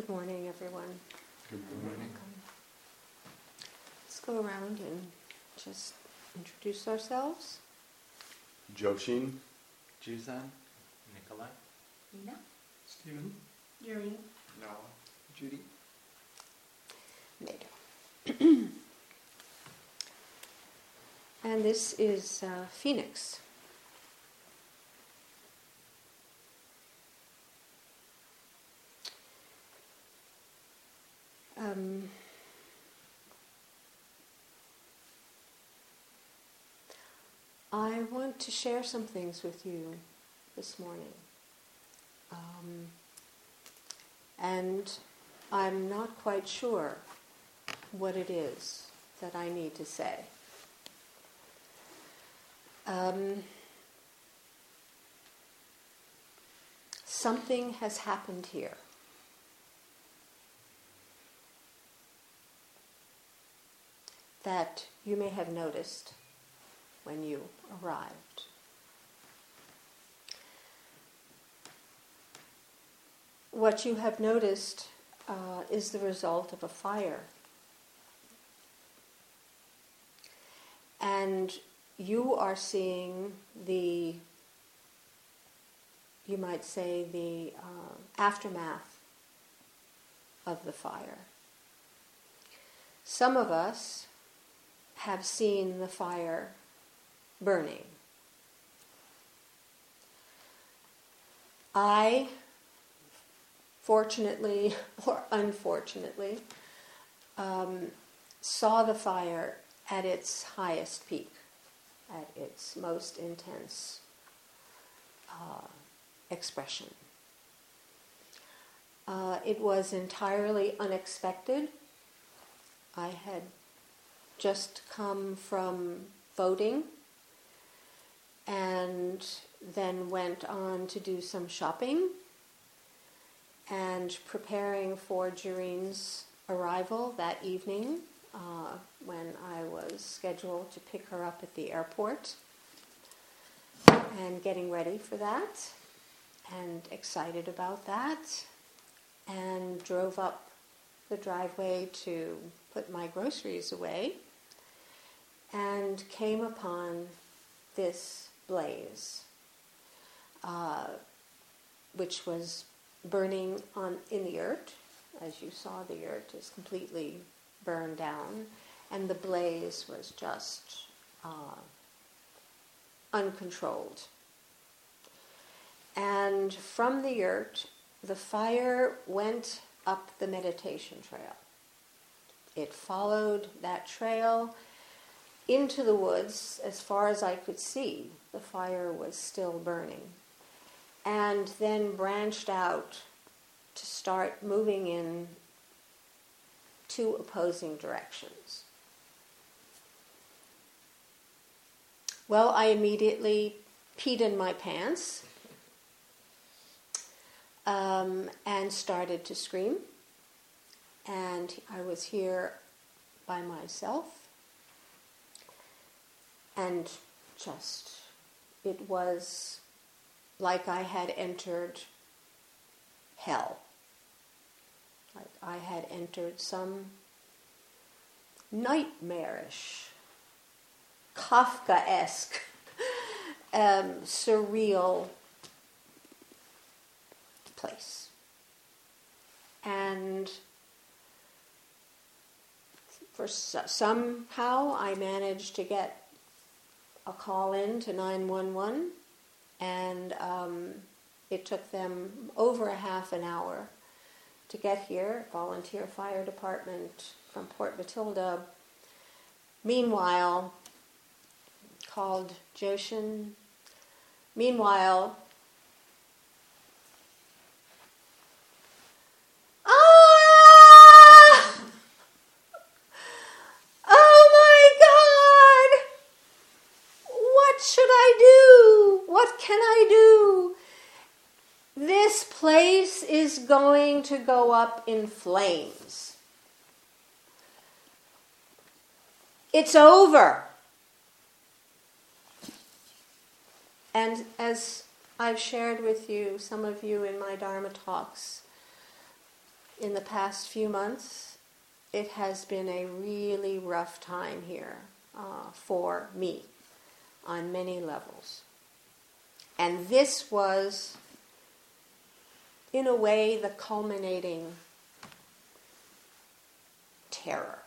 Good morning, everyone. Good morning. Let's go around and just introduce ourselves. Joshin, Juzan, Nikolai, Nina? Stephen, Yuri? Nala, Judy. Nato. and this is uh, Phoenix. Um, I want to share some things with you this morning. Um, and I'm not quite sure what it is that I need to say. Um, something has happened here. That you may have noticed when you arrived. What you have noticed uh, is the result of a fire. And you are seeing the, you might say, the uh, aftermath of the fire. Some of us have seen the fire burning. I, fortunately or unfortunately, um, saw the fire at its highest peak, at its most intense uh, expression. Uh, it was entirely unexpected. I had just come from voting and then went on to do some shopping and preparing for Jareen's arrival that evening uh, when I was scheduled to pick her up at the airport and getting ready for that and excited about that and drove up the driveway to put my groceries away and came upon this blaze, uh, which was burning on in the yurt. As you saw, the yurt is completely burned down, and the blaze was just uh, uncontrolled. And from the yurt, the fire went up the meditation trail. It followed that trail into the woods as far as I could see. The fire was still burning. And then branched out to start moving in two opposing directions. Well, I immediately peed in my pants um, and started to scream. And I was here by myself. And just, it was like I had entered hell. Like I had entered some nightmarish, Kafka esque, um, surreal place. And for somehow I managed to get a call in to 911 and um, it took them over a half an hour to get here, volunteer fire department from Port Matilda. Meanwhile, called Joshin. Meanwhile, ah! Oh my God! What should I do? What can I do? This place is going to go up in flames. It's over. And as I've shared with you, some of you in my Dharma talks, in the past few months, it has been a really rough time here uh, for me on many levels. And this was, in a way, the culminating terror,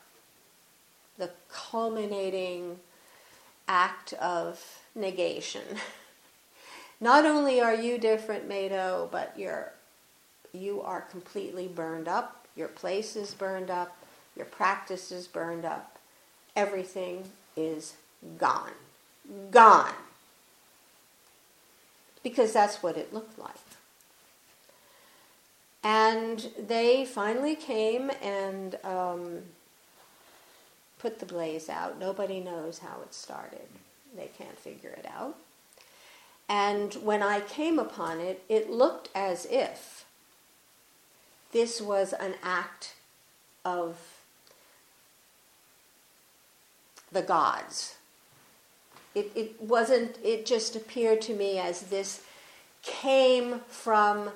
the culminating act of negation. Not only are you different, Mado, but you're you are completely burned up. Your place is burned up. Your practice is burned up. Everything is gone. Gone. Because that's what it looked like. And they finally came and um, put the blaze out. Nobody knows how it started. They can't figure it out. And when I came upon it, it looked as if this was an act of the gods. It, it wasn't, it just appeared to me as this came from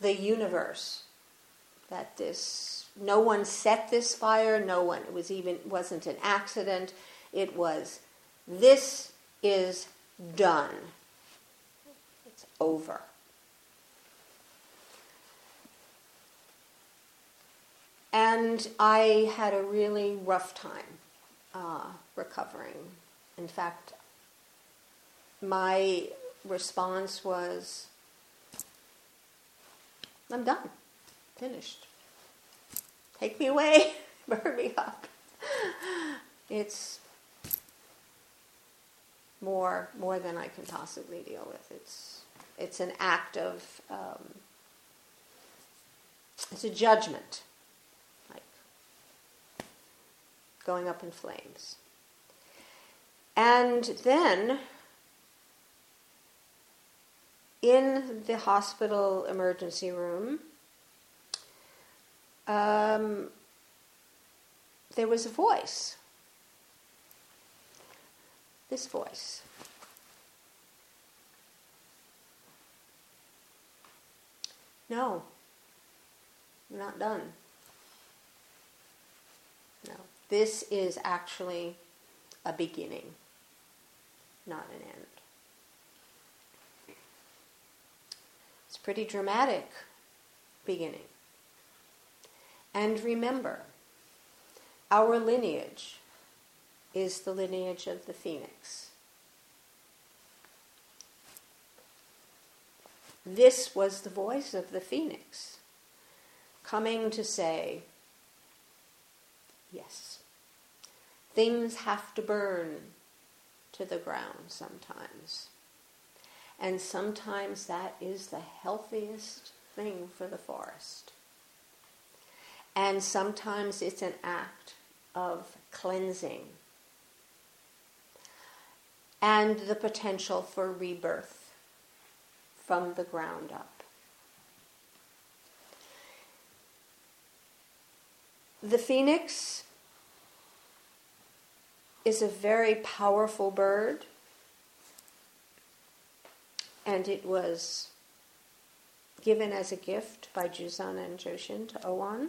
the universe. That this, no one set this fire, no one, it was even, wasn't an accident. It was, this is done. It's over. And I had a really rough time uh, recovering. In fact, my response was, I'm done, finished. Take me away, burn me up. It's more more than I can possibly deal with. It's it's an act of um, it's a judgment like going up in flames. And then, in the hospital emergency room, um, there was a voice. This voice. No, you're not done. No. This is actually a beginning, not an end. It's pretty dramatic beginning. And remember, our lineage is the lineage of the phoenix. This was the voice of the phoenix coming to say, Yes. Things have to burn to the ground sometimes. And sometimes that is the healthiest thing for the forest. And sometimes it's an act of cleansing and the potential for rebirth from the ground up. The phoenix is a very powerful bird, and it was given as a gift by Juzan and Joshin to Oan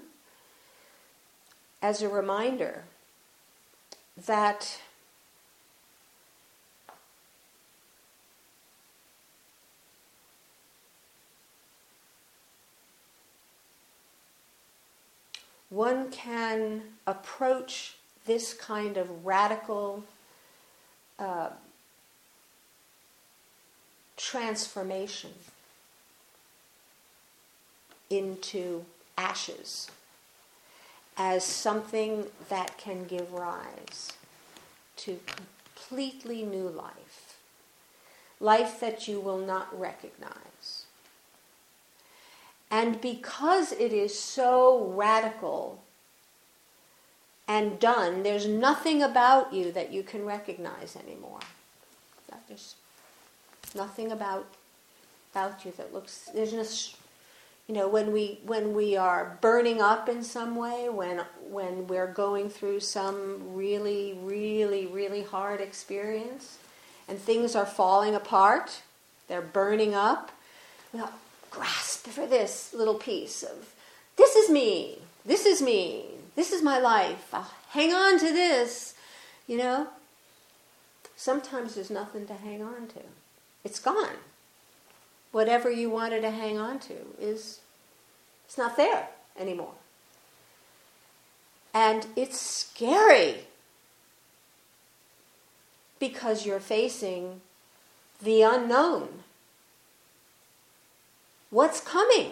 as a reminder that one can approach this kind of radical uh, transformation into ashes as something that can give rise to completely new life, life that you will not recognize. And because it is so radical and done, there's nothing about you that you can recognize anymore. There's nothing about about you that looks there's just you know when we when we are burning up in some way when when we're going through some really really really hard experience and things are falling apart they're burning up well grasp for this little piece of this is me, this is me, this is my life, I'll hang on to this, you know. Sometimes there's nothing to hang on to, it's gone. Whatever you wanted to hang on to is it's not there anymore. And it's scary because you're facing the unknown. What's coming?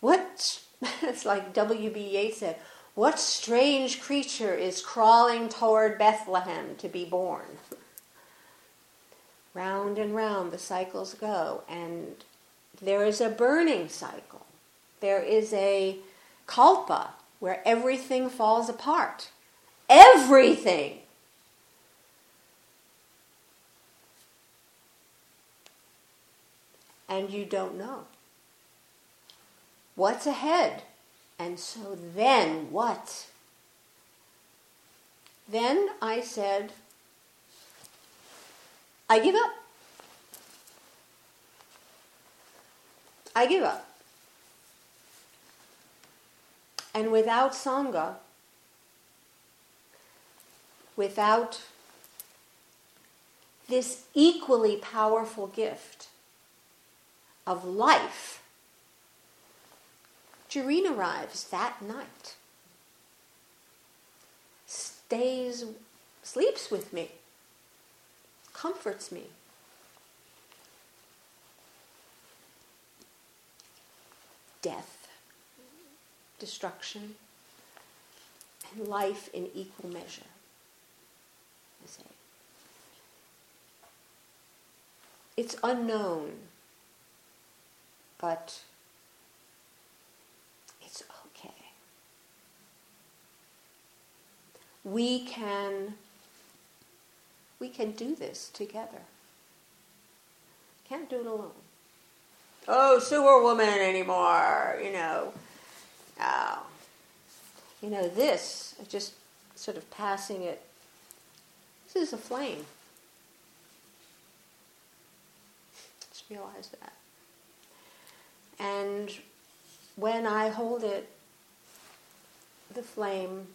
What, it's like W.B. Yeats said, what strange creature is crawling toward Bethlehem to be born? Round and round the cycles go, and there is a burning cycle. There is a kalpa where everything falls apart. Everything! And you don't know. What's ahead? And so then what? Then I said, I give up. I give up. And without Sangha, without this equally powerful gift of life, Jareen arrives that night, stays, sleeps with me, comforts me. Death destruction, and life in equal measure. I say. It's unknown, but it's okay. We can we can do this together. Can't do it alone. Oh, sewer woman anymore, you know. Oh. You know, this, just sort of passing it, this is a flame. Just realize that. And when I hold it, the flame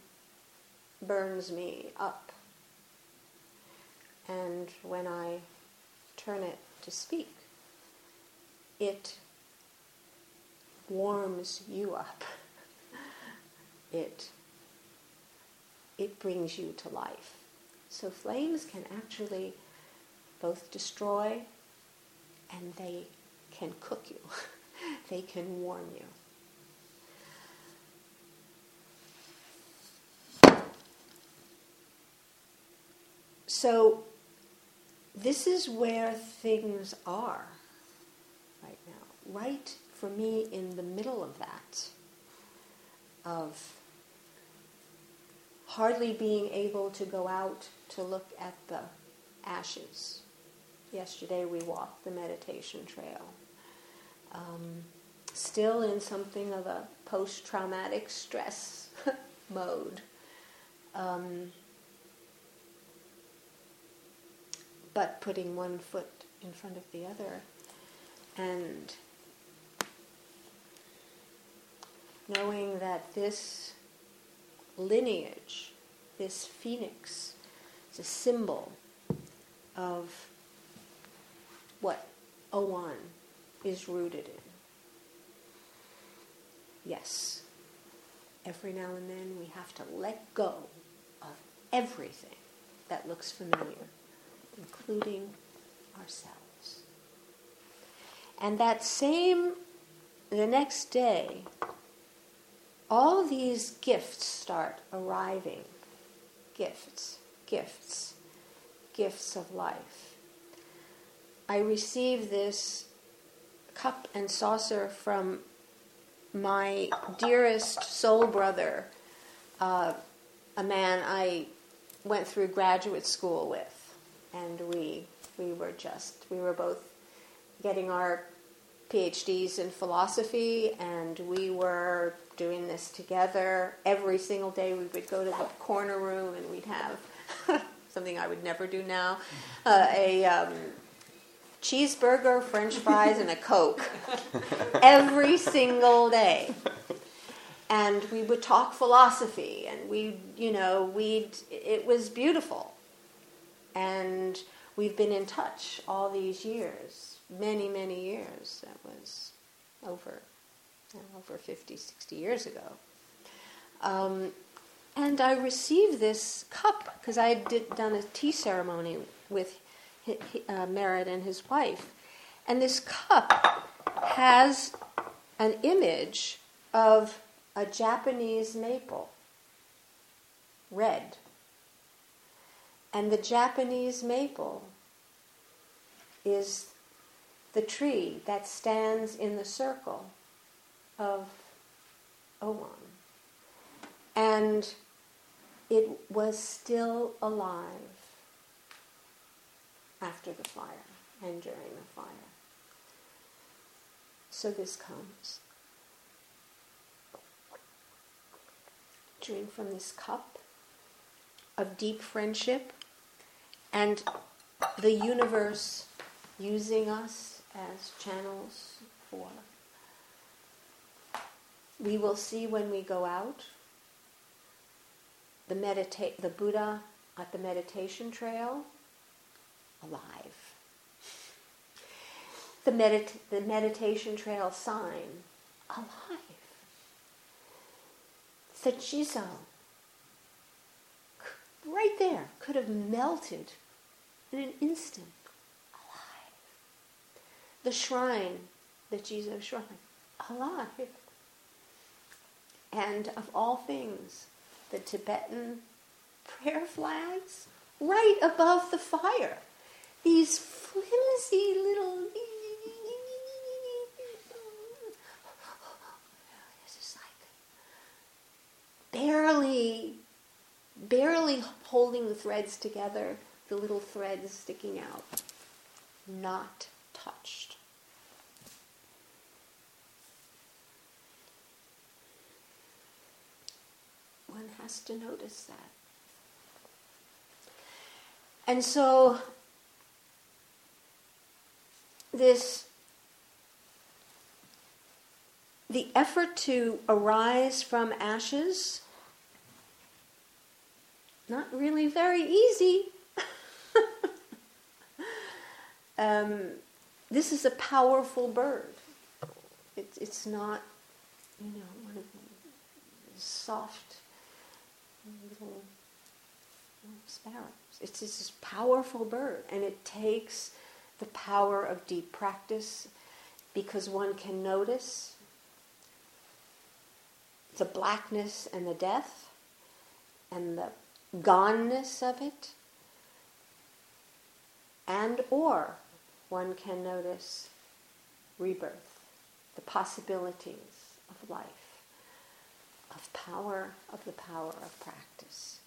burns me up. And when I turn it to speak, it warms you up it it brings you to life. So flames can actually both destroy and they can cook you. they can warm you. So this is where things are right now. Right for me in the middle of that of hardly being able to go out to look at the ashes. Yesterday we walked the meditation trail. Um, still in something of a post traumatic stress mode. Um, but putting one foot in front of the other and knowing that this lineage, this phoenix, is a symbol of what Oan is rooted in. Yes, every now and then we have to let go of everything that looks familiar, including ourselves. And that same, the next day, all these gifts start arriving. Gifts, gifts, gifts of life. I received this cup and saucer from my dearest soul brother, uh, a man I went through graduate school with, and we we were just we were both getting our PhDs in philosophy, and we were doing this together. Every single day we would go to the corner room and we'd have something I would never do now uh, a um, cheeseburger, french fries, and a Coke every single day. and we would talk philosophy, and we, you know, we'd, it was beautiful. And we've been in touch all these years, many, many years. That was over, over 50, 60 years ago. Um, and I received this cup because I had done a tea ceremony with uh, Merritt and his wife. And this cup has an image of a Japanese maple, red. And the Japanese maple is the tree that stands in the circle of Oman. And it was still alive after the fire and during the fire. So this comes. Drink from this cup of deep friendship and the universe using us as channels for. We will see when we go out the medita- the Buddha at the meditation trail alive. The, medit- the meditation trail sign alive. Jizo right there could have melted in an instant alive. The shrine, the Jizo shrine, alive. And of all things, the Tibetan prayer flags right above the fire. These flimsy little. Barely, barely holding the threads together, the little threads sticking out, not touched. one has to notice that. And so, this, the effort to arise from ashes, not really very easy. Um, this is a powerful bird. It, it's not, you know, one of the soft little, sparrows. It's this powerful bird, and it takes the power of deep practice because one can notice the blackness and the death and the goneness of it and or one can notice rebirth the possibilities of life of power, of the power of practice.